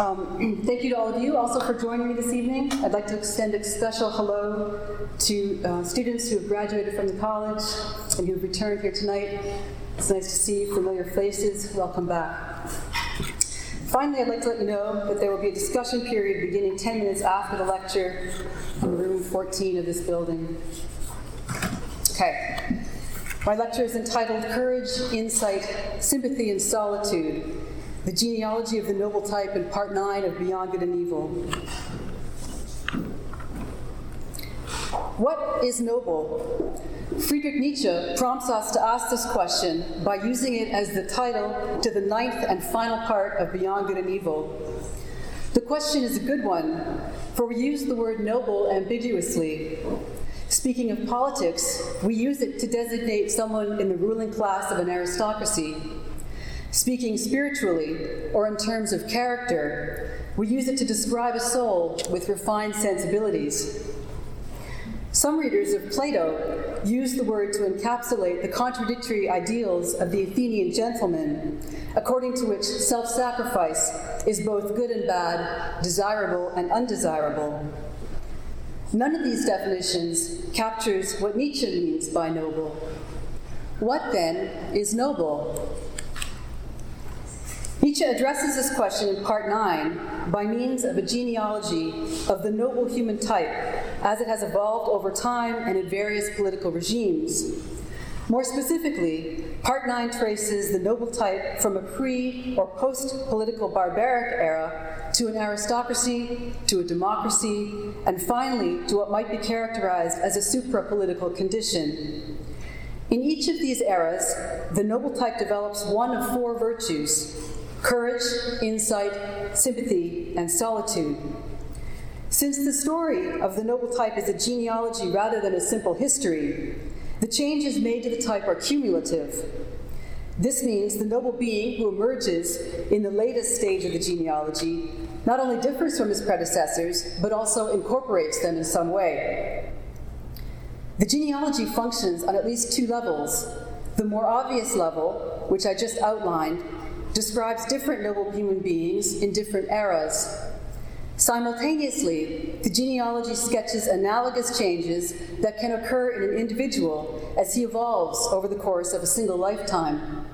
Um, thank you to all of you also for joining me this evening. I'd like to extend a special hello to uh, students who have graduated from the college and who have returned here tonight. It's nice to see familiar faces. Welcome back. Finally, I'd like to let you know that there will be a discussion period beginning 10 minutes after the lecture in room 14 of this building. Okay. My lecture is entitled Courage, Insight, Sympathy, and Solitude The Genealogy of the Noble Type in Part 9 of Beyond Good and Evil. What is noble? Friedrich Nietzsche prompts us to ask this question by using it as the title to the ninth and final part of Beyond Good and Evil. The question is a good one, for we use the word noble ambiguously. Speaking of politics, we use it to designate someone in the ruling class of an aristocracy. Speaking spiritually, or in terms of character, we use it to describe a soul with refined sensibilities. Some readers of Plato use the word to encapsulate the contradictory ideals of the Athenian gentleman, according to which self sacrifice is both good and bad, desirable and undesirable. None of these definitions captures what Nietzsche means by noble. What then is noble? Nietzsche addresses this question in Part 9 by means of a genealogy of the noble human type as it has evolved over time and in various political regimes. More specifically, Part 9 traces the noble type from a pre or post political barbaric era to an aristocracy, to a democracy, and finally to what might be characterized as a supra political condition. In each of these eras, the noble type develops one of four virtues courage, insight, sympathy, and solitude. Since the story of the noble type is a genealogy rather than a simple history, the changes made to the type are cumulative. This means the noble being who emerges in the latest stage of the genealogy not only differs from his predecessors, but also incorporates them in some way. The genealogy functions on at least two levels. The more obvious level, which I just outlined, describes different noble human beings in different eras. Simultaneously, the genealogy sketches analogous changes that can occur in an individual as he evolves over the course of a single lifetime.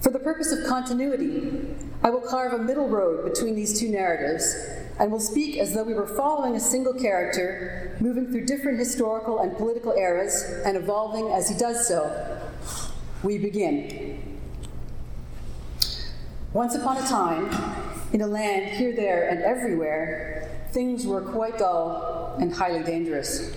For the purpose of continuity, I will carve a middle road between these two narratives and will speak as though we were following a single character, moving through different historical and political eras and evolving as he does so. We begin. Once upon a time, in a land here, there, and everywhere, things were quite dull and highly dangerous.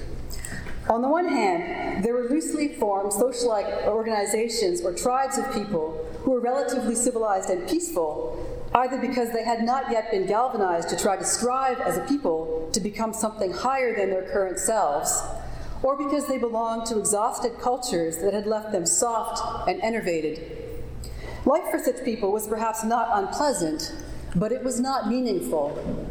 On the one hand, there were loosely formed social organizations or tribes of people who were relatively civilized and peaceful, either because they had not yet been galvanized to try to strive as a people to become something higher than their current selves, or because they belonged to exhausted cultures that had left them soft and enervated. Life for such people was perhaps not unpleasant, but it was not meaningful.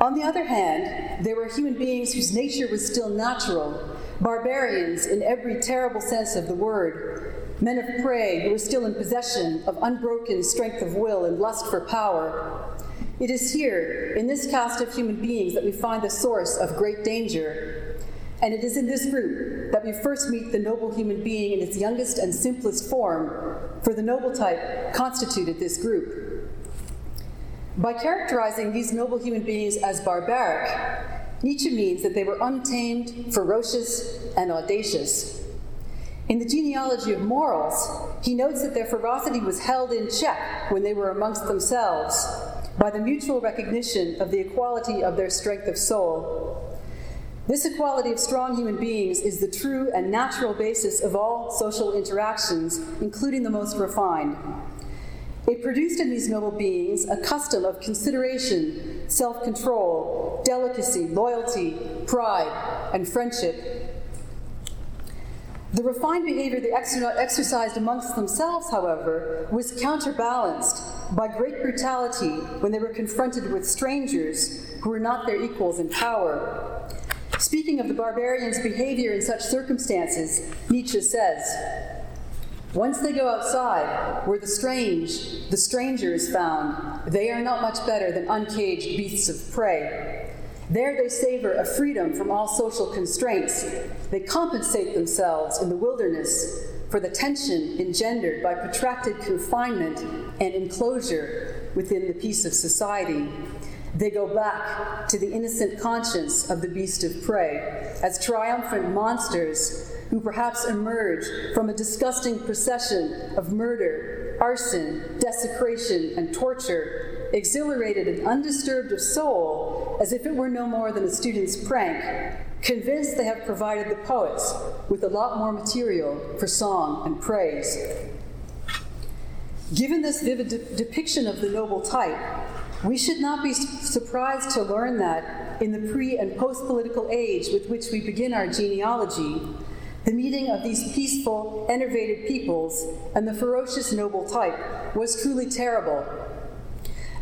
On the other hand, there were human beings whose nature was still natural, barbarians in every terrible sense of the word, men of prey who were still in possession of unbroken strength of will and lust for power. It is here, in this cast of human beings, that we find the source of great danger. And it is in this group that we first meet the noble human being in its youngest and simplest form, for the noble type constituted this group. By characterizing these noble human beings as barbaric, Nietzsche means that they were untamed, ferocious, and audacious. In the genealogy of morals, he notes that their ferocity was held in check when they were amongst themselves by the mutual recognition of the equality of their strength of soul. This equality of strong human beings is the true and natural basis of all social interactions, including the most refined. It produced in these noble beings a custom of consideration, self control, delicacy, loyalty, pride, and friendship. The refined behavior they exercised amongst themselves, however, was counterbalanced by great brutality when they were confronted with strangers who were not their equals in power. Speaking of the barbarian's behavior in such circumstances, Nietzsche says, Once they go outside, where the strange, the stranger is found, they are not much better than uncaged beasts of prey. There they savor a freedom from all social constraints. They compensate themselves in the wilderness for the tension engendered by protracted confinement and enclosure within the peace of society. They go back to the innocent conscience of the beast of prey as triumphant monsters who perhaps emerge from a disgusting procession of murder, arson, desecration, and torture, exhilarated and undisturbed of soul as if it were no more than a student's prank, convinced they have provided the poets with a lot more material for song and praise. Given this vivid de- depiction of the noble type, we should not be surprised to learn that in the pre and post political age with which we begin our genealogy, the meeting of these peaceful, enervated peoples and the ferocious noble type was truly terrible.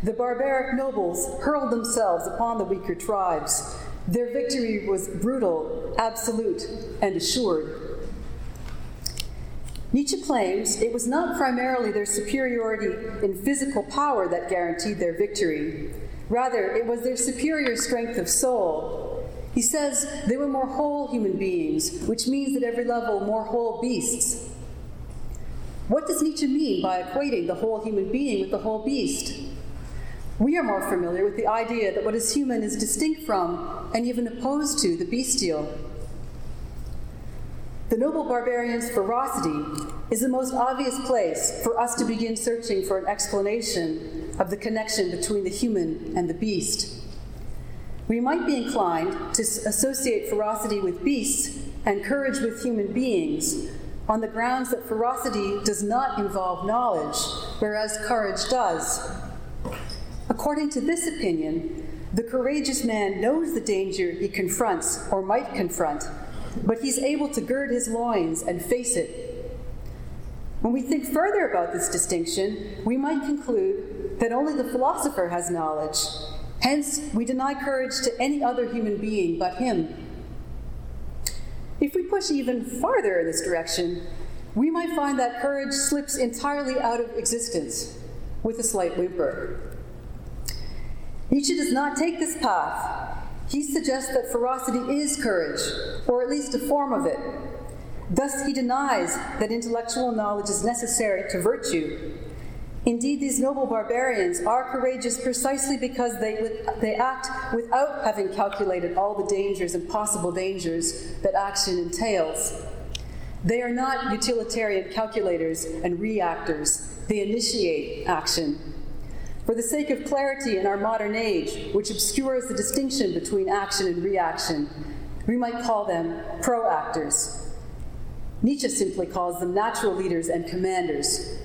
The barbaric nobles hurled themselves upon the weaker tribes. Their victory was brutal, absolute, and assured. Nietzsche claims it was not primarily their superiority in physical power that guaranteed their victory. Rather, it was their superior strength of soul. He says they were more whole human beings, which means at every level more whole beasts. What does Nietzsche mean by equating the whole human being with the whole beast? We are more familiar with the idea that what is human is distinct from and even opposed to the bestial. The noble barbarian's ferocity is the most obvious place for us to begin searching for an explanation of the connection between the human and the beast. We might be inclined to associate ferocity with beasts and courage with human beings on the grounds that ferocity does not involve knowledge, whereas courage does. According to this opinion, the courageous man knows the danger he confronts or might confront but he's able to gird his loins and face it. When we think further about this distinction, we might conclude that only the philosopher has knowledge. Hence, we deny courage to any other human being but him. If we push even farther in this direction, we might find that courage slips entirely out of existence with a slight whimper. Nietzsche does not take this path. He suggests that ferocity is courage, or at least a form of it. Thus, he denies that intellectual knowledge is necessary to virtue. Indeed, these noble barbarians are courageous precisely because they, they act without having calculated all the dangers and possible dangers that action entails. They are not utilitarian calculators and reactors, they initiate action. For the sake of clarity in our modern age, which obscures the distinction between action and reaction, we might call them proactors. Nietzsche simply calls them natural leaders and commanders.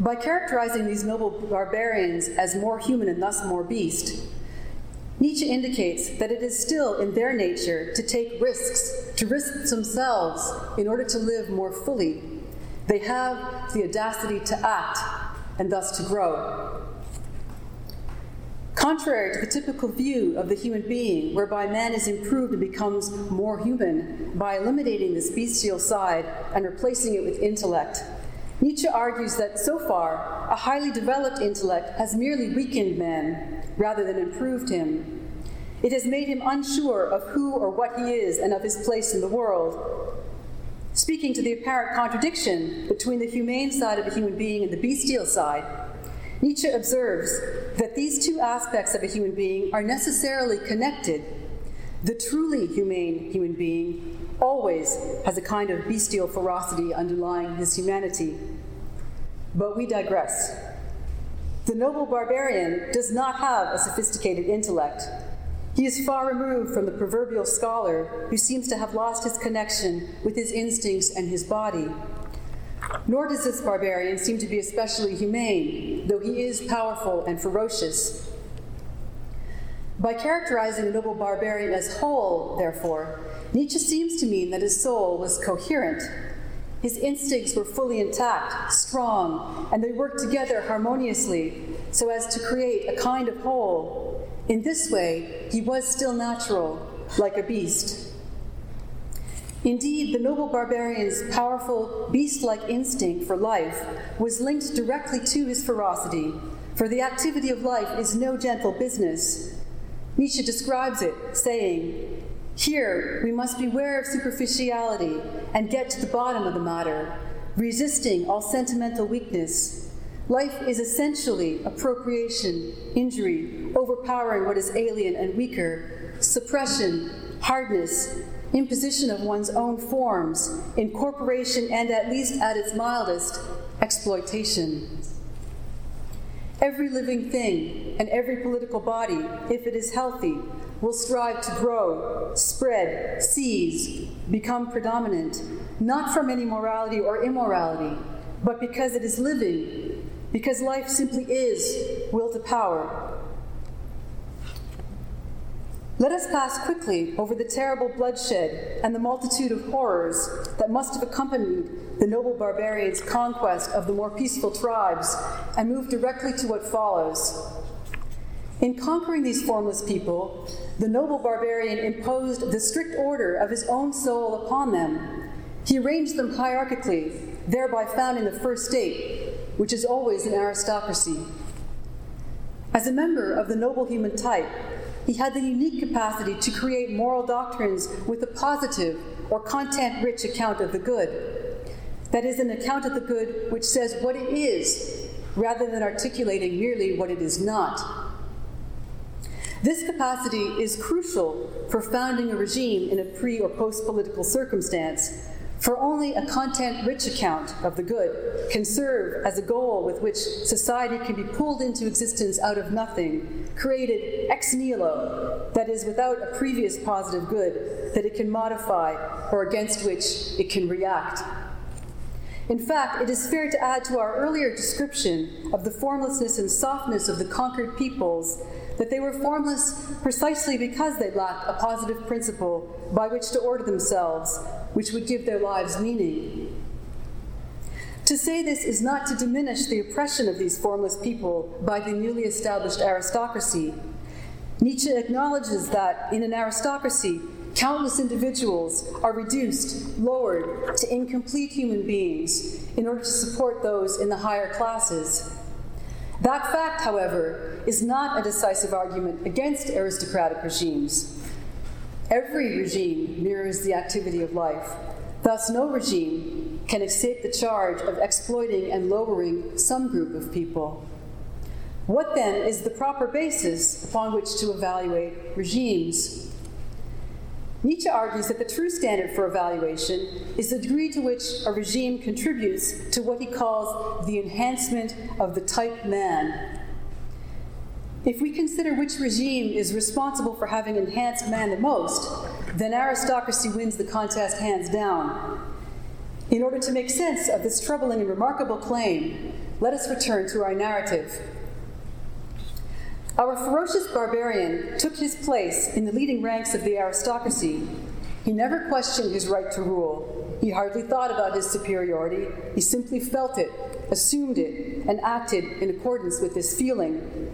By characterizing these noble barbarians as more human and thus more beast, Nietzsche indicates that it is still in their nature to take risks, to risk themselves in order to live more fully. They have the audacity to act and thus to grow. Contrary to the typical view of the human being, whereby man is improved and becomes more human by eliminating this bestial side and replacing it with intellect, Nietzsche argues that so far, a highly developed intellect has merely weakened man rather than improved him. It has made him unsure of who or what he is and of his place in the world, Speaking to the apparent contradiction between the humane side of a human being and the bestial side, Nietzsche observes that these two aspects of a human being are necessarily connected. The truly humane human being always has a kind of bestial ferocity underlying his humanity. But we digress. The noble barbarian does not have a sophisticated intellect. He is far removed from the proverbial scholar who seems to have lost his connection with his instincts and his body. Nor does this barbarian seem to be especially humane, though he is powerful and ferocious. By characterizing the noble barbarian as whole, therefore, Nietzsche seems to mean that his soul was coherent. His instincts were fully intact, strong, and they worked together harmoniously so as to create a kind of whole in this way, he was still natural, like a beast. Indeed, the noble barbarian's powerful beast like instinct for life was linked directly to his ferocity, for the activity of life is no gentle business. Nietzsche describes it, saying, Here we must beware of superficiality and get to the bottom of the matter, resisting all sentimental weakness. Life is essentially appropriation, injury, overpowering what is alien and weaker, suppression, hardness, imposition of one's own forms, incorporation, and at least at its mildest, exploitation. Every living thing and every political body, if it is healthy, will strive to grow, spread, seize, become predominant, not from any morality or immorality, but because it is living, because life simply is will to power, let us pass quickly over the terrible bloodshed and the multitude of horrors that must have accompanied the noble barbarian's conquest of the more peaceful tribes and move directly to what follows. In conquering these formless people, the noble barbarian imposed the strict order of his own soul upon them. He arranged them hierarchically, thereby founding the first state, which is always an aristocracy. As a member of the noble human type, he had the unique capacity to create moral doctrines with a positive or content rich account of the good. That is, an account of the good which says what it is, rather than articulating merely what it is not. This capacity is crucial for founding a regime in a pre or post political circumstance, for only a content rich account of the good can serve as a goal with which society can be pulled into existence out of nothing, created ex nihilo, that is, without a previous positive good that it can modify or against which it can react. In fact, it is fair to add to our earlier description of the formlessness and softness of the conquered peoples that they were formless precisely because they lacked a positive principle by which to order themselves which would give their lives meaning. To say this is not to diminish the oppression of these formless people by the newly established aristocracy. Nietzsche acknowledges that in an aristocracy, countless individuals are reduced, lowered to incomplete human beings in order to support those in the higher classes. That fact, however, is not a decisive argument against aristocratic regimes. Every regime mirrors the activity of life. Thus, no regime can escape the charge of exploiting and lowering some group of people. What then is the proper basis upon which to evaluate regimes? Nietzsche argues that the true standard for evaluation is the degree to which a regime contributes to what he calls the enhancement of the type man if we consider which regime is responsible for having enhanced man the most, then aristocracy wins the contest hands down. In order to make sense of this troubling and remarkable claim, let us return to our narrative. Our ferocious barbarian took his place in the leading ranks of the aristocracy. He never questioned his right to rule. He hardly thought about his superiority. He simply felt it, assumed it, and acted in accordance with this feeling.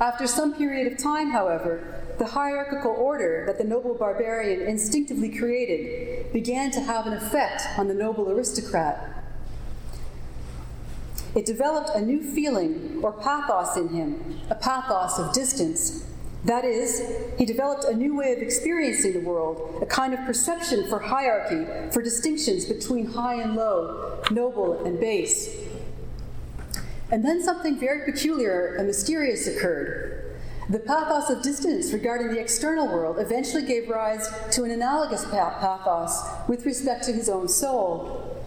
After some period of time, however, the hierarchical order that the noble barbarian instinctively created began to have an effect on the noble aristocrat. It developed a new feeling or pathos in him, a pathos of distance. That is, he developed a new way of experiencing the world, a kind of perception for hierarchy, for distinctions between high and low, noble and base. And then something very peculiar and mysterious occurred. The pathos of distance regarding the external world eventually gave rise to an analogous pathos with respect to his own soul.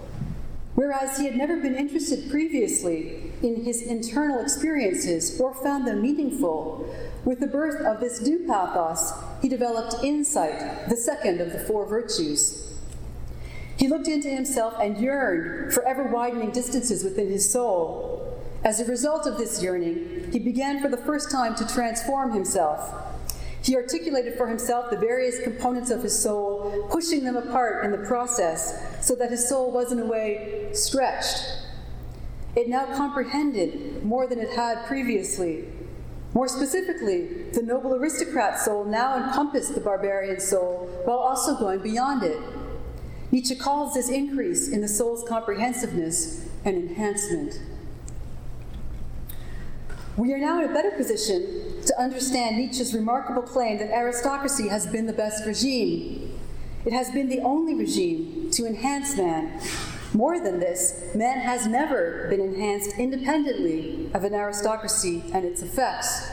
Whereas he had never been interested previously in his internal experiences or found them meaningful, with the birth of this new pathos, he developed insight, the second of the four virtues. He looked into himself and yearned for ever widening distances within his soul, as a result of this yearning, he began for the first time to transform himself. He articulated for himself the various components of his soul, pushing them apart in the process, so that his soul was, in a way, stretched. It now comprehended more than it had previously. More specifically, the noble aristocrat soul now encompassed the barbarian soul while also going beyond it. Nietzsche calls this increase in the soul's comprehensiveness an enhancement. We are now in a better position to understand Nietzsche's remarkable claim that aristocracy has been the best regime. It has been the only regime to enhance man. More than this, man has never been enhanced independently of an aristocracy and its effects.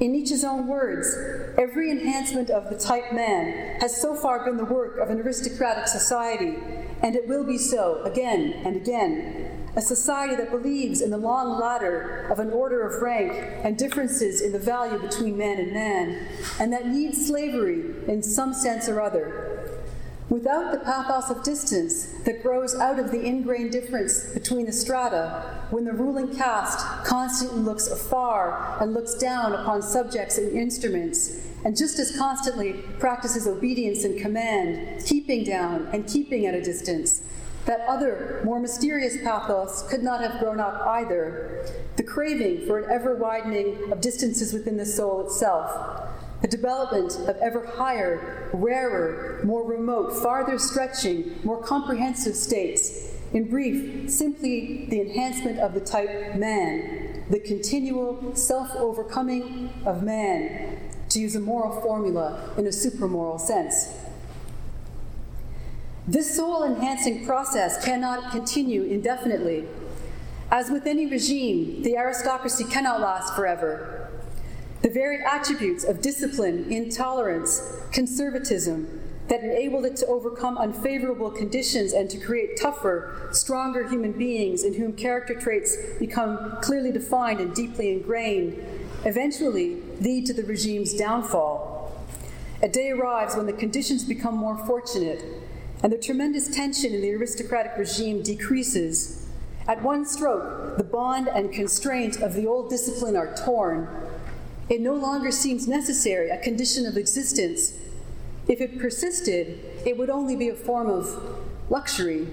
In Nietzsche's own words, every enhancement of the type man has so far been the work of an aristocratic society, and it will be so again and again a society that believes in the long ladder of an order of rank and differences in the value between man and man, and that needs slavery in some sense or other. Without the pathos of distance that grows out of the ingrained difference between the strata, when the ruling caste constantly looks afar and looks down upon subjects and instruments, and just as constantly practices obedience and command, keeping down and keeping at a distance, that other, more mysterious pathos could not have grown up either the craving for an ever widening of distances within the soul itself, the development of ever higher, rarer, more remote, farther stretching, more comprehensive states. In brief, simply the enhancement of the type man, the continual self overcoming of man, to use a moral formula in a supramoral sense. This soul enhancing process cannot continue indefinitely. As with any regime, the aristocracy cannot last forever. The very attributes of discipline, intolerance, conservatism that enabled it to overcome unfavorable conditions and to create tougher, stronger human beings in whom character traits become clearly defined and deeply ingrained eventually lead to the regime's downfall. A day arrives when the conditions become more fortunate and the tremendous tension in the aristocratic regime decreases. At one stroke, the bond and constraint of the old discipline are torn. It no longer seems necessary, a condition of existence. If it persisted, it would only be a form of luxury.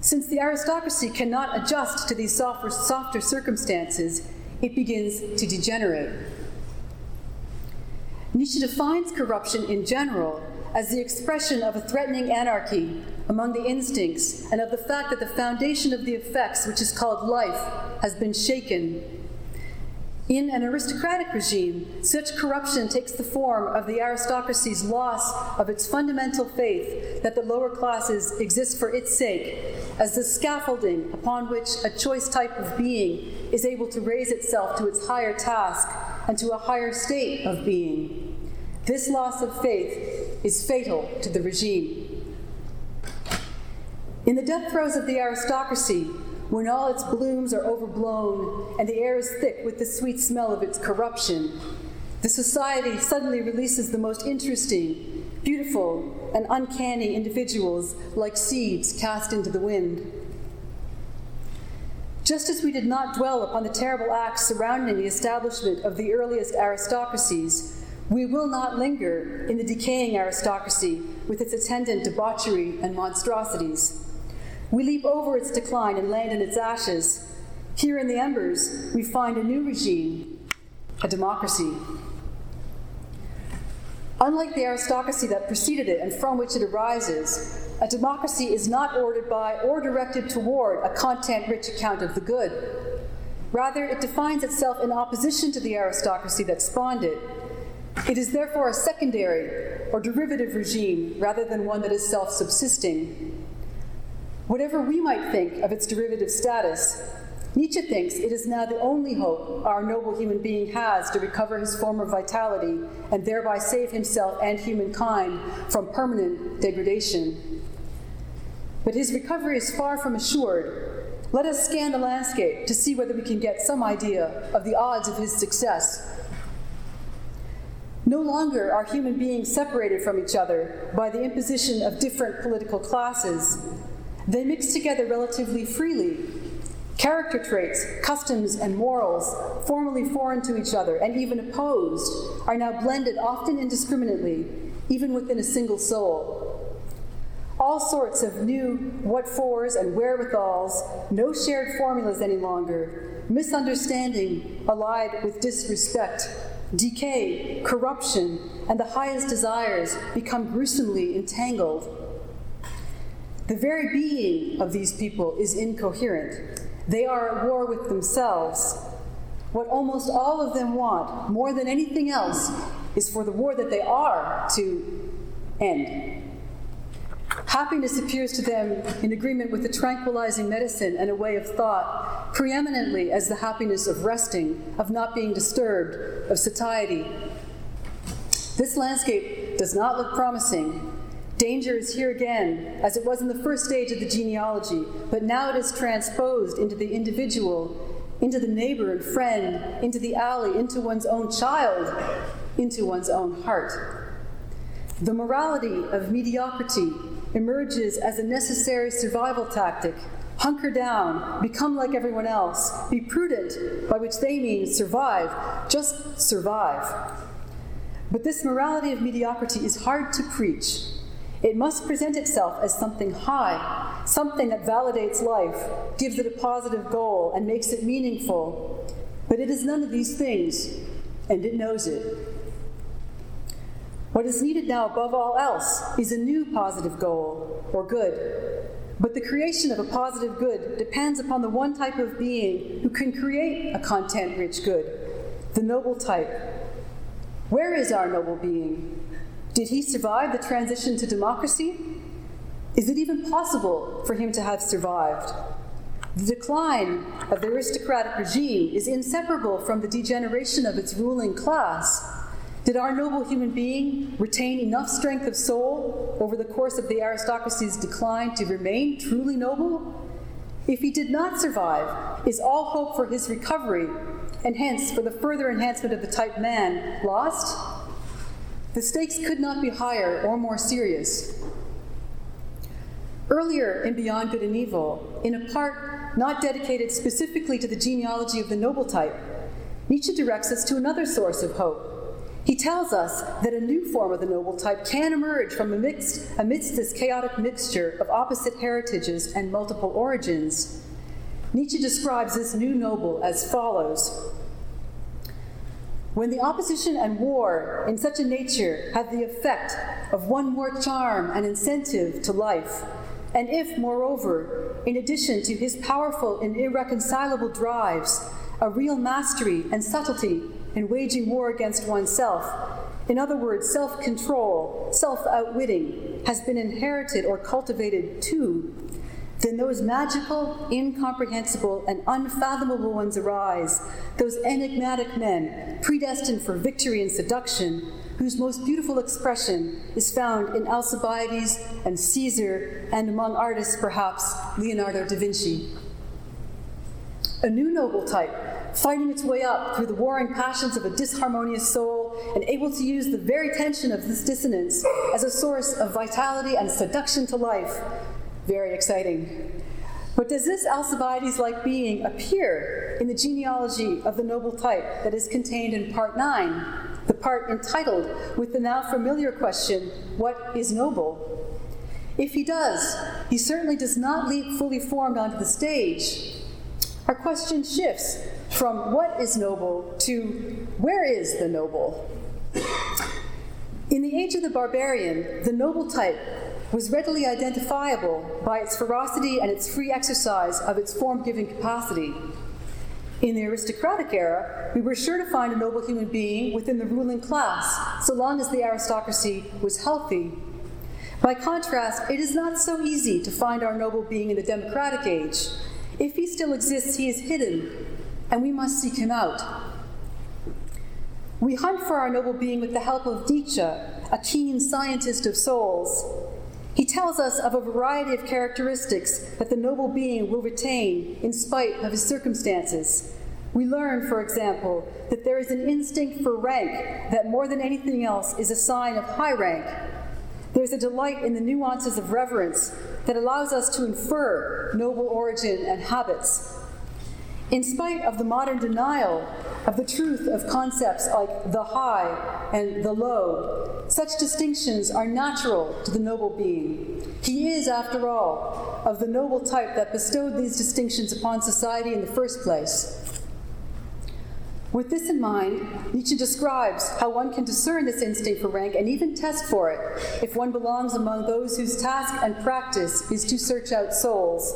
Since the aristocracy cannot adjust to these softer, softer circumstances, it begins to degenerate. Nietzsche defines corruption in general as the expression of a threatening anarchy among the instincts and of the fact that the foundation of the affects, which is called life, has been shaken. In an aristocratic regime, such corruption takes the form of the aristocracy's loss of its fundamental faith that the lower classes exist for its sake, as the scaffolding upon which a choice type of being is able to raise itself to its higher task and to a higher state of being. This loss of faith is fatal to the regime. In the death throes of the aristocracy, when all its blooms are overblown and the air is thick with the sweet smell of its corruption, the society suddenly releases the most interesting, beautiful, and uncanny individuals like seeds cast into the wind. Just as we did not dwell upon the terrible acts surrounding the establishment of the earliest aristocracies, we will not linger in the decaying aristocracy with its attendant debauchery and monstrosities. We leap over its decline and land in its ashes. Here in the embers, we find a new regime, a democracy. Unlike the aristocracy that preceded it and from which it arises, a democracy is not ordered by or directed toward a content rich account of the good. Rather, it defines itself in opposition to the aristocracy that spawned it it is therefore a secondary or derivative regime rather than one that is self subsisting. Whatever we might think of its derivative status, Nietzsche thinks it is now the only hope our noble human being has to recover his former vitality and thereby save himself and humankind from permanent degradation. But his recovery is far from assured. Let us scan the landscape to see whether we can get some idea of the odds of his success no longer are human beings separated from each other by the imposition of different political classes. They mix together relatively freely. Character traits, customs, and morals, formerly foreign to each other and even opposed, are now blended often indiscriminately, even within a single soul. All sorts of new what fors and wherewithals, no shared formulas any longer, misunderstanding allied with disrespect decay, corruption, and the highest desires become gruesomely entangled. The very being of these people is incoherent. They are at war with themselves. What almost all of them want, more than anything else, is for the war that they are to end. Happiness appears to them in agreement with a tranquilizing medicine and a way of thought, preeminently as the happiness of resting, of not being disturbed, of satiety. This landscape does not look promising. Danger is here again, as it was in the first stage of the genealogy, but now it is transposed into the individual, into the neighbor and friend, into the alley, into one's own child, into one's own heart. The morality of mediocrity emerges as a necessary survival tactic. Hunker down, become like everyone else, be prudent, by which they mean survive, just survive. But this morality of mediocrity is hard to preach. It must present itself as something high, something that validates life, gives it a positive goal, and makes it meaningful. But it is none of these things, and it knows it. What is needed now, above all else, is a new positive goal or good. But the creation of a positive good depends upon the one type of being who can create a content rich good, the noble type. Where is our noble being? Did he survive the transition to democracy? Is it even possible for him to have survived? The decline of the aristocratic regime is inseparable from the degeneration of its ruling class. Did our noble human being retain enough strength of soul over the course of the aristocracy's decline to remain truly noble? If he did not survive, is all hope for his recovery, and hence for the further enhancement of the type man, lost? The stakes could not be higher or more serious. Earlier in Beyond Good and Evil, in a part not dedicated specifically to the genealogy of the noble type, Nietzsche directs us to another source of hope he tells us that a new form of the noble type can emerge from amidst, amidst this chaotic mixture of opposite heritages and multiple origins. Nietzsche describes this new noble as follows When the opposition and war in such a nature have the effect of one more charm and incentive to life, and if, moreover, in addition to his powerful and irreconcilable drives, a real mastery and subtlety in waging war against oneself. In other words, self control, self outwitting, has been inherited or cultivated too. Then those magical, incomprehensible, and unfathomable ones arise, those enigmatic men, predestined for victory and seduction, whose most beautiful expression is found in Alcibiades and Caesar, and among artists, perhaps Leonardo da Vinci. A new noble type fighting its way up through the warring passions of a disharmonious soul, and able to use the very tension of this dissonance as a source of vitality and seduction to life. Very exciting. But does this Alcibiades like being appear in the genealogy of the noble type that is contained in Part 9, the part entitled with the now familiar question, What is noble? If he does, he certainly does not leap fully formed onto the stage. Our question shifts from what is noble to where is the noble. In the age of the barbarian, the noble type was readily identifiable by its ferocity and its free exercise of its form giving capacity. In the aristocratic era, we were sure to find a noble human being within the ruling class, so long as the aristocracy was healthy. By contrast, it is not so easy to find our noble being in the democratic age. If he still exists, he is hidden and we must seek him out. We hunt for our noble being with the help of Nietzsche, a keen scientist of souls. He tells us of a variety of characteristics that the noble being will retain in spite of his circumstances. We learn, for example, that there is an instinct for rank that more than anything else is a sign of high rank. There's a delight in the nuances of reverence that allows us to infer noble origin and habits. In spite of the modern denial of the truth of concepts like the high and the low, such distinctions are natural to the noble being. He is, after all, of the noble type that bestowed these distinctions upon society in the first place. With this in mind, Nietzsche describes how one can discern this instinct for rank and even test for it if one belongs among those whose task and practice is to search out souls.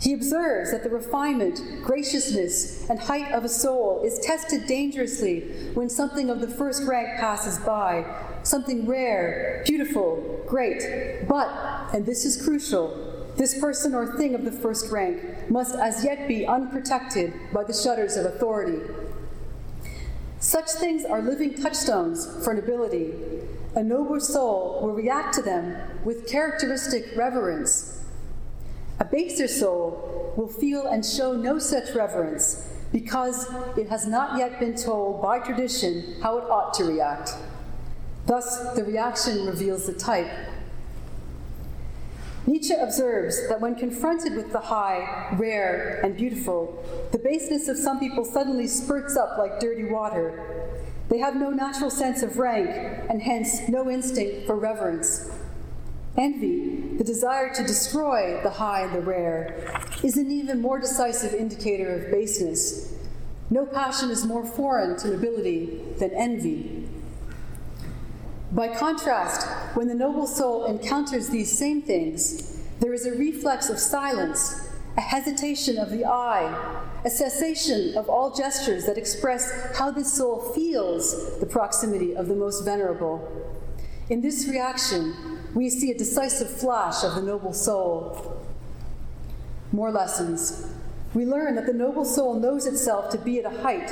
He observes that the refinement, graciousness, and height of a soul is tested dangerously when something of the first rank passes by, something rare, beautiful, great. But, and this is crucial, this person or thing of the first rank must as yet be unprotected by the shutters of authority. Such things are living touchstones for nobility. A noble soul will react to them with characteristic reverence. A baser soul will feel and show no such reverence because it has not yet been told by tradition how it ought to react. Thus, the reaction reveals the type Nietzsche observes that when confronted with the high, rare, and beautiful, the baseness of some people suddenly spurts up like dirty water. They have no natural sense of rank, and hence no instinct for reverence. Envy, the desire to destroy the high and the rare, is an even more decisive indicator of baseness. No passion is more foreign to nobility than envy. By contrast, when the noble soul encounters these same things, there is a reflex of silence, a hesitation of the eye, a cessation of all gestures that express how this soul feels the proximity of the most venerable. In this reaction, we see a decisive flash of the noble soul. More lessons. We learn that the noble soul knows itself to be at a height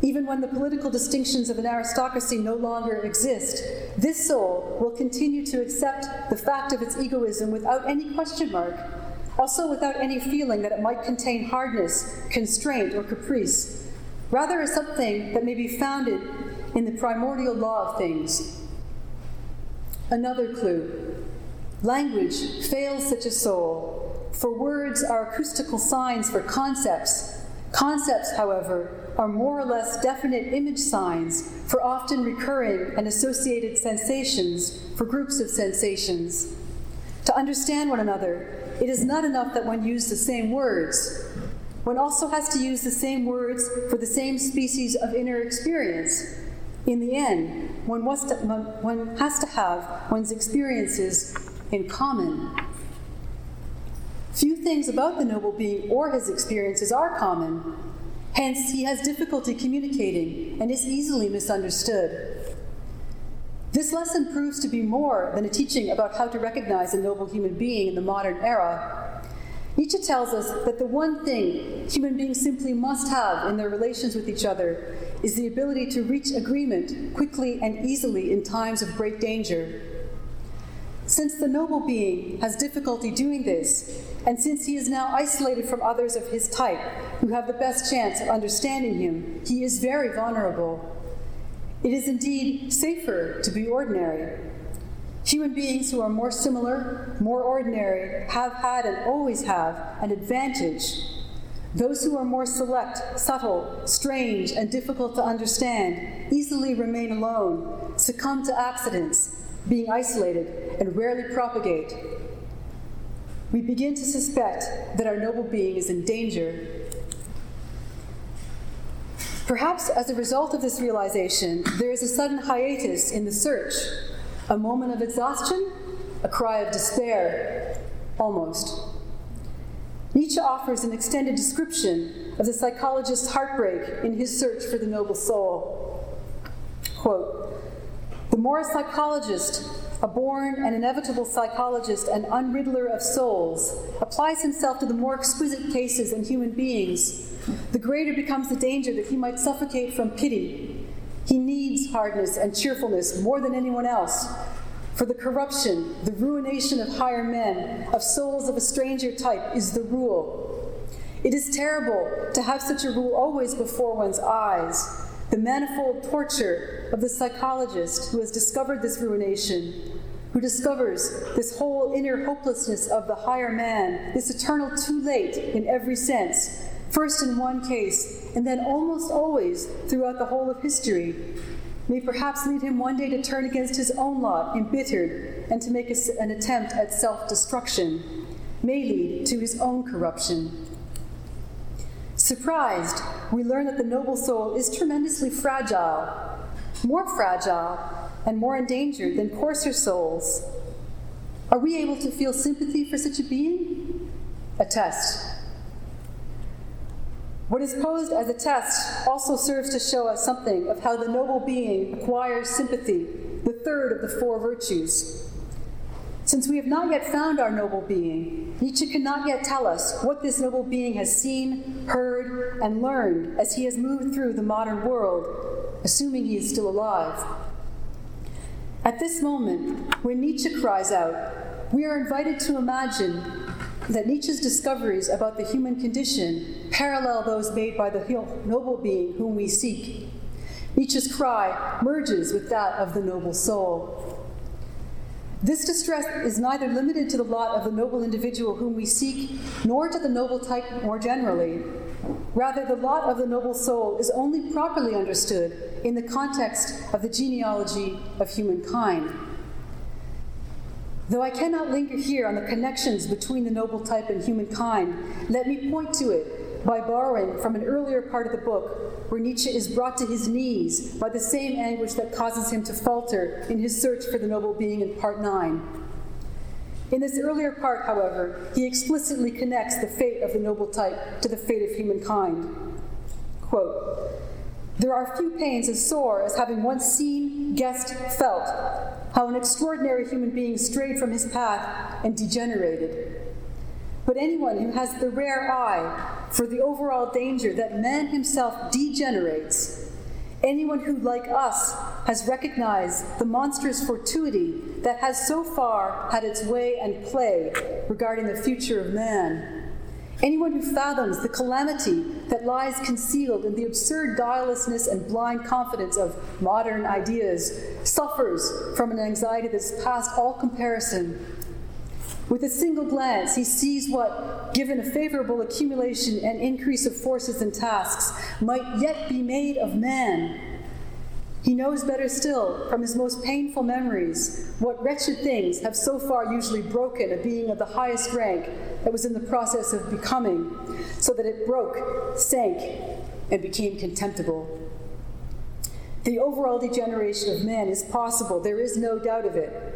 even when the political distinctions of an aristocracy no longer exist, this soul will continue to accept the fact of its egoism without any question mark, also without any feeling that it might contain hardness, constraint, or caprice, rather as something that may be founded in the primordial law of things. Another clue language fails such a soul, for words are acoustical signs for concepts. Concepts, however, are more or less definite image signs for often recurring and associated sensations for groups of sensations. To understand one another, it is not enough that one use the same words. One also has to use the same words for the same species of inner experience. In the end, one, to, one has to have one's experiences in common. Few things about the noble being or his experiences are common, Hence, he has difficulty communicating and is easily misunderstood. This lesson proves to be more than a teaching about how to recognize a noble human being in the modern era. Nietzsche tells us that the one thing human beings simply must have in their relations with each other is the ability to reach agreement quickly and easily in times of great danger. Since the noble being has difficulty doing this, and since he is now isolated from others of his type who have the best chance of understanding him, he is very vulnerable. It is indeed safer to be ordinary. Human beings who are more similar, more ordinary, have had and always have an advantage. Those who are more select, subtle, strange, and difficult to understand easily remain alone, succumb to accidents, being isolated, and rarely propagate. We begin to suspect that our noble being is in danger. Perhaps as a result of this realization, there is a sudden hiatus in the search, a moment of exhaustion, a cry of despair, almost. Nietzsche offers an extended description of the psychologist's heartbreak in his search for the noble soul. Quote, the more a psychologist, a born and inevitable psychologist and unriddler of souls, applies himself to the more exquisite cases in human beings, the greater becomes the danger that he might suffocate from pity. He needs hardness and cheerfulness more than anyone else. For the corruption, the ruination of higher men, of souls of a stranger type, is the rule. It is terrible to have such a rule always before one's eyes the manifold torture of the psychologist who has discovered this ruination, who discovers this whole inner hopelessness of the higher man, this eternal too late in every sense, first in one case, and then almost always throughout the whole of history, may perhaps lead him one day to turn against his own lot, embittered, and to make an attempt at self destruction, may lead to his own corruption. Surprised we learn that the noble soul is tremendously fragile, more fragile and more endangered than coarser souls. Are we able to feel sympathy for such a being? A test. What is posed as a test also serves to show us something of how the noble being acquires sympathy, the third of the four virtues. Since we have not yet found our noble being, Nietzsche cannot yet tell us what this noble being has seen, heard, and learned as he has moved through the modern world, assuming he is still alive. At this moment, when Nietzsche cries out, we are invited to imagine that Nietzsche's discoveries about the human condition parallel those made by the noble being whom we seek. Nietzsche's cry merges with that of the noble soul. This distress is neither limited to the lot of the noble individual whom we seek, nor to the noble type more generally. Rather, the lot of the noble soul is only properly understood in the context of the genealogy of humankind. Though I cannot linger here on the connections between the noble type and humankind, let me point to it by borrowing from an earlier part of the book where Nietzsche is brought to his knees by the same anguish that causes him to falter in his search for the noble being in part 9. In this earlier part, however, he explicitly connects the fate of the noble type to the fate of humankind. Quote, there are few pains as sore as having once seen, guessed, felt how an extraordinary human being strayed from his path and degenerated. But anyone who has the rare eye for the overall danger that man himself degenerates, anyone who, like us, has recognized the monstrous fortuity that has so far had its way and play regarding the future of man, Anyone who fathoms the calamity that lies concealed in the absurd guilelessness and blind confidence of modern ideas suffers from an anxiety that's past all comparison. With a single glance, he sees what, given a favorable accumulation and increase of forces and tasks, might yet be made of man he knows better still, from his most painful memories, what wretched things have so far usually broken a being of the highest rank that was in the process of becoming, so that it broke, sank, and became contemptible. The overall degeneration of man is possible, there is no doubt of it.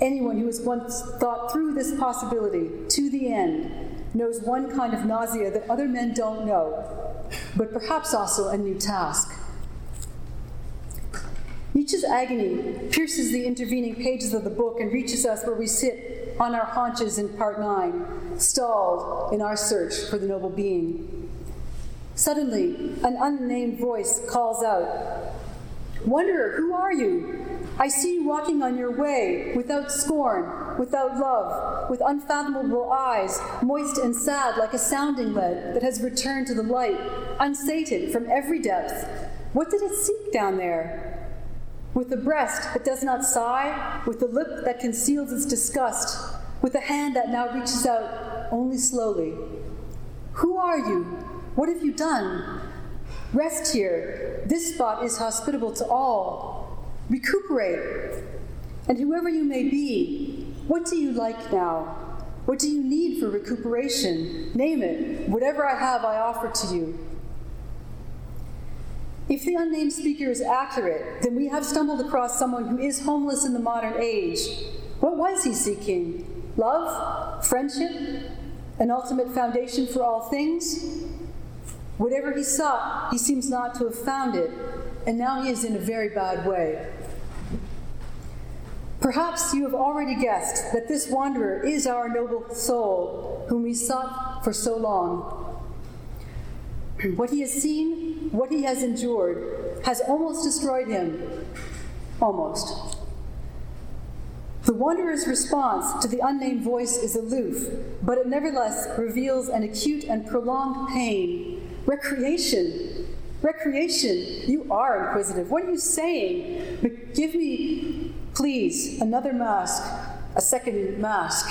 Anyone who has once thought through this possibility to the end knows one kind of nausea that other men don't know, but perhaps also a new task. Nietzsche's agony pierces the intervening pages of the book and reaches us where we sit on our haunches in part 9, stalled in our search for the noble being. Suddenly, an unnamed voice calls out, Wanderer, who are you? I see you walking on your way, without scorn, without love, with unfathomable eyes, moist and sad like a sounding lead that has returned to the light, unsated from every depth. What did it seek down there? With a breast that does not sigh, with a lip that conceals its disgust, with a hand that now reaches out only slowly. Who are you? What have you done? Rest here. This spot is hospitable to all. Recuperate. And whoever you may be, what do you like now? What do you need for recuperation? Name it. Whatever I have, I offer to you. If the unnamed speaker is accurate, then we have stumbled across someone who is homeless in the modern age. What was he seeking? Love? Friendship? An ultimate foundation for all things? Whatever he sought, he seems not to have found it, and now he is in a very bad way. Perhaps you have already guessed that this wanderer is our noble soul, whom we sought for so long. What he has seen, what he has endured, has almost destroyed him. Almost. The wanderer's response to the unnamed voice is aloof, but it nevertheless reveals an acute and prolonged pain. Recreation. Recreation. You are inquisitive. What are you saying? But give me, please, another mask, a second mask.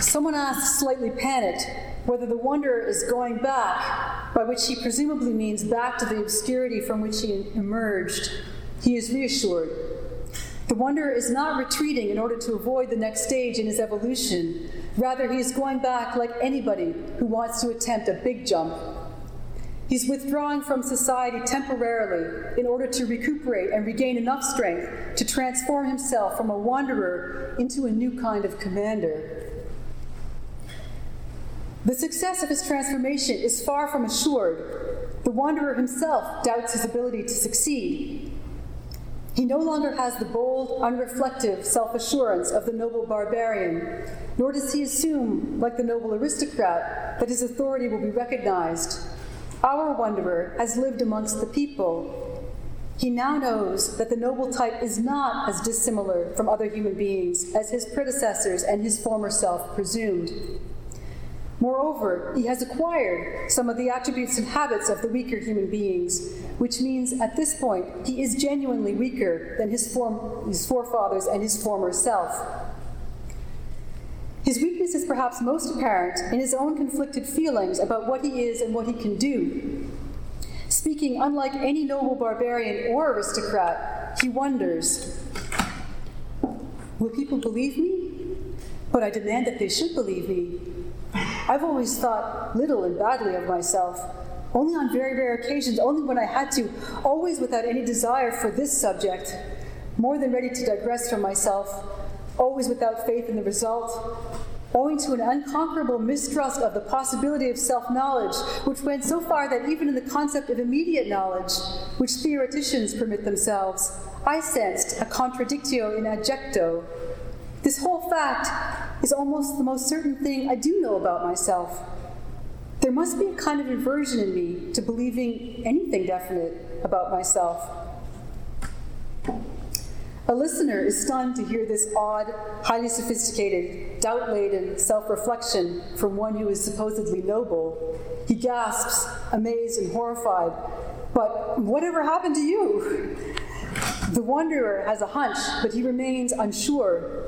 Someone asks, slightly panicked, whether the wanderer is going back, by which he presumably means back to the obscurity from which he emerged. He is reassured. The wanderer is not retreating in order to avoid the next stage in his evolution. Rather, he is going back like anybody who wants to attempt a big jump. He's withdrawing from society temporarily in order to recuperate and regain enough strength to transform himself from a wanderer into a new kind of commander. The success of his transformation is far from assured. The wanderer himself doubts his ability to succeed. He no longer has the bold, unreflective self assurance of the noble barbarian, nor does he assume, like the noble aristocrat, that his authority will be recognized. Our wanderer has lived amongst the people. He now knows that the noble type is not as dissimilar from other human beings as his predecessors and his former self presumed. Moreover, he has acquired some of the attributes and habits of the weaker human beings, which means at this point he is genuinely weaker than his, form, his forefathers and his former self. His weakness is perhaps most apparent in his own conflicted feelings about what he is and what he can do. Speaking unlike any noble barbarian or aristocrat, he wonders Will people believe me? But I demand that they should believe me. I've always thought little and badly of myself, only on very rare occasions, only when I had to, always without any desire for this subject, more than ready to digress from myself, always without faith in the result, owing to an unconquerable mistrust of the possibility of self knowledge, which went so far that even in the concept of immediate knowledge, which theoreticians permit themselves, I sensed a contradictio in adjecto. This whole fact is almost the most certain thing I do know about myself. There must be a kind of aversion in me to believing anything definite about myself. A listener is stunned to hear this odd, highly sophisticated, doubt laden self reflection from one who is supposedly noble. He gasps, amazed and horrified. But whatever happened to you? The wanderer has a hunch, but he remains unsure.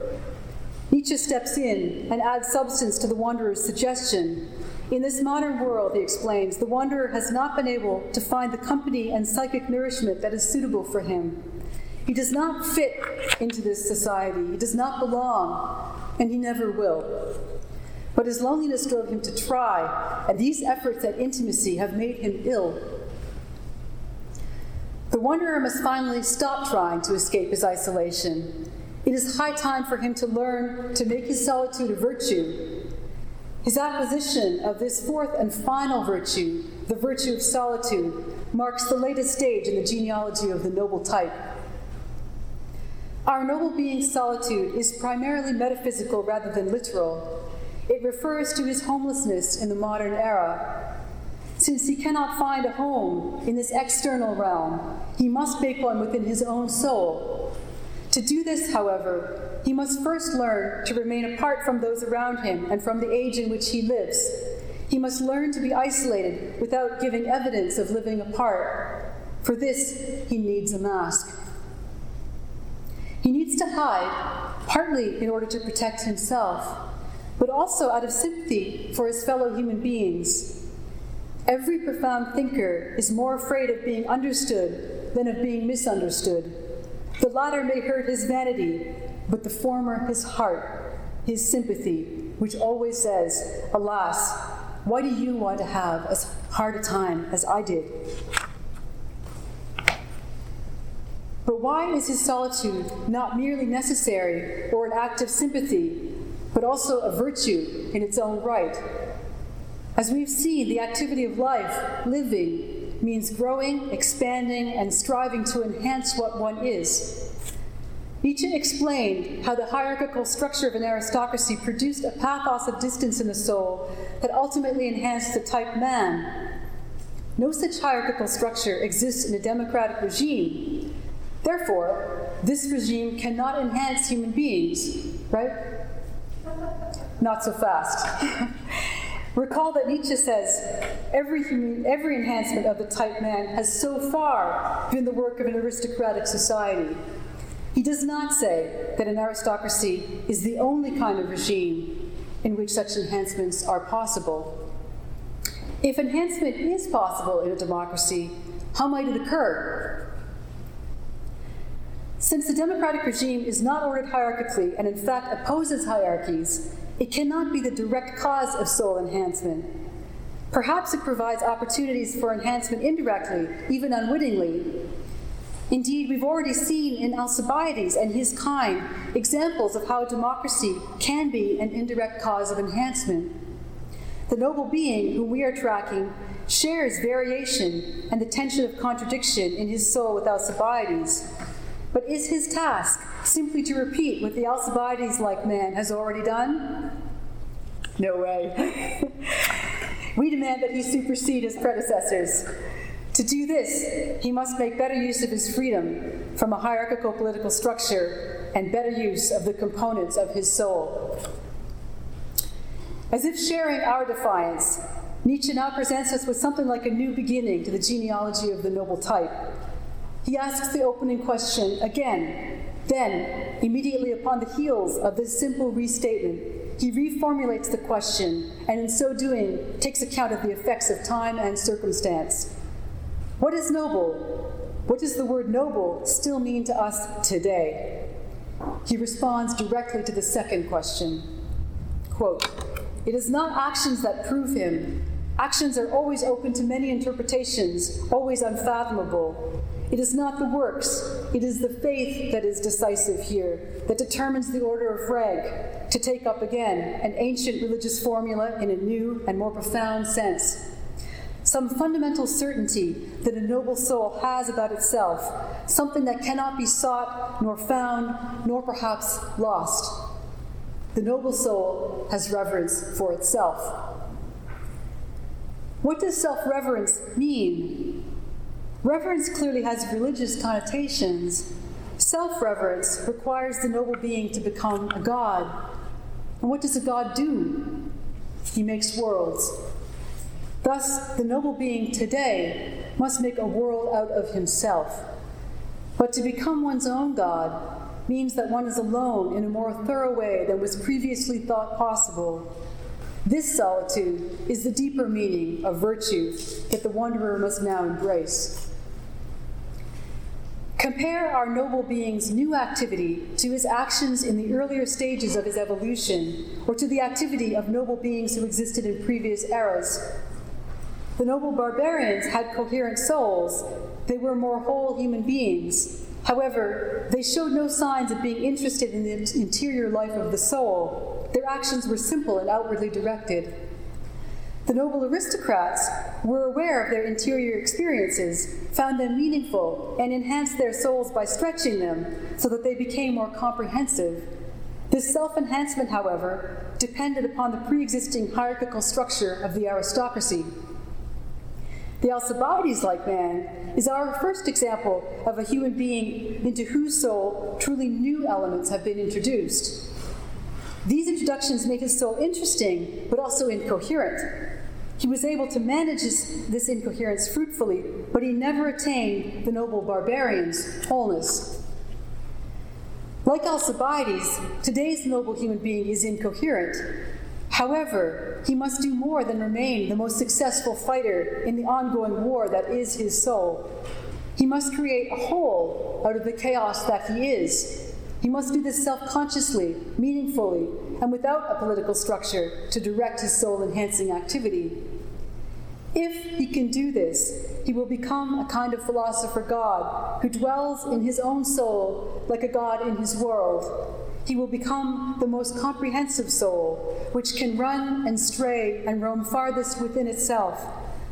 Nietzsche steps in and adds substance to the wanderer's suggestion. In this modern world, he explains, the wanderer has not been able to find the company and psychic nourishment that is suitable for him. He does not fit into this society, he does not belong, and he never will. But his loneliness drove him to try, and these efforts at intimacy have made him ill. The wanderer must finally stop trying to escape his isolation it is high time for him to learn to make his solitude a virtue. His acquisition of this fourth and final virtue, the virtue of solitude, marks the latest stage in the genealogy of the noble type. Our noble being's solitude is primarily metaphysical rather than literal. It refers to his homelessness in the modern era. Since he cannot find a home in this external realm, he must make one within his own soul, to do this, however, he must first learn to remain apart from those around him and from the age in which he lives. He must learn to be isolated without giving evidence of living apart. For this, he needs a mask. He needs to hide, partly in order to protect himself, but also out of sympathy for his fellow human beings. Every profound thinker is more afraid of being understood than of being misunderstood. The latter may hurt his vanity, but the former his heart, his sympathy, which always says, Alas, why do you want to have as hard a time as I did? But why is his solitude not merely necessary or an act of sympathy, but also a virtue in its own right? As we've seen, the activity of life, living, means growing, expanding, and striving to enhance what one is. Nietzsche explained how the hierarchical structure of an aristocracy produced a pathos of distance in the soul that ultimately enhanced the type man. No such hierarchical structure exists in a democratic regime. Therefore, this regime cannot enhance human beings, right? Not so fast. Recall that Nietzsche says every, every enhancement of the type man has so far been the work of an aristocratic society. He does not say that an aristocracy is the only kind of regime in which such enhancements are possible. If enhancement is possible in a democracy, how might it occur? Since the democratic regime is not ordered hierarchically and in fact opposes hierarchies, it cannot be the direct cause of soul enhancement. Perhaps it provides opportunities for enhancement indirectly, even unwittingly. Indeed, we've already seen in Alcibiades and his kind examples of how democracy can be an indirect cause of enhancement. The noble being whom we are tracking shares variation and the tension of contradiction in his soul with Alcibiades. But is his task simply to repeat what the Alcibiades like man has already done? No way. we demand that he supersede his predecessors. To do this, he must make better use of his freedom from a hierarchical political structure and better use of the components of his soul. As if sharing our defiance, Nietzsche now presents us with something like a new beginning to the genealogy of the noble type. He asks the opening question again. Then, immediately upon the heels of this simple restatement, he reformulates the question and, in so doing, takes account of the effects of time and circumstance. What is noble? What does the word noble still mean to us today? He responds directly to the second question. Quote, it is not actions that prove him. Actions are always open to many interpretations, always unfathomable. It is not the works, it is the faith that is decisive here, that determines the order of reg, to take up again an ancient religious formula in a new and more profound sense. Some fundamental certainty that a noble soul has about itself, something that cannot be sought, nor found, nor perhaps lost. The noble soul has reverence for itself. What does self reverence mean? Reverence clearly has religious connotations. Self reverence requires the noble being to become a god. And what does a god do? He makes worlds. Thus, the noble being today must make a world out of himself. But to become one's own god means that one is alone in a more thorough way than was previously thought possible. This solitude is the deeper meaning of virtue that the wanderer must now embrace. Compare our noble being's new activity to his actions in the earlier stages of his evolution, or to the activity of noble beings who existed in previous eras. The noble barbarians had coherent souls, they were more whole human beings. However, they showed no signs of being interested in the interior life of the soul. Their actions were simple and outwardly directed. The noble aristocrats were aware of their interior experiences, found them meaningful, and enhanced their souls by stretching them so that they became more comprehensive. This self enhancement, however, depended upon the pre existing hierarchical structure of the aristocracy. The Alcibiades like man is our first example of a human being into whose soul truly new elements have been introduced. These introductions made his soul interesting, but also incoherent. He was able to manage his, this incoherence fruitfully, but he never attained the noble barbarian's wholeness. Like Alcibiades, today's noble human being is incoherent, However, he must do more than remain the most successful fighter in the ongoing war that is his soul. He must create a whole out of the chaos that he is. He must do this self consciously, meaningfully, and without a political structure to direct his soul enhancing activity. If he can do this, he will become a kind of philosopher God who dwells in his own soul like a God in his world, he will become the most comprehensive soul, which can run and stray and roam farthest within itself,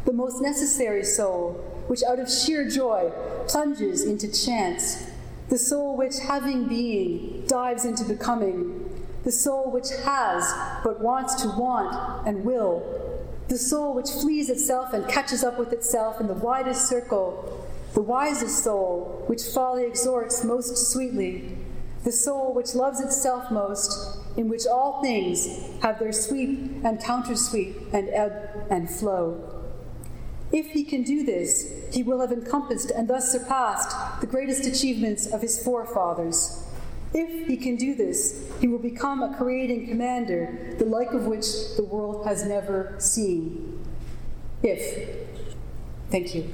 the most necessary soul, which out of sheer joy plunges into chance, the soul which, having being, dives into becoming, the soul which has but wants to want and will, the soul which flees itself and catches up with itself in the widest circle, the wisest soul which folly exhorts most sweetly the soul which loves itself most, in which all things have their sweep and countersweep and ebb and flow. If he can do this, he will have encompassed and thus surpassed the greatest achievements of his forefathers. If he can do this, he will become a creating commander, the like of which the world has never seen. If. Thank you.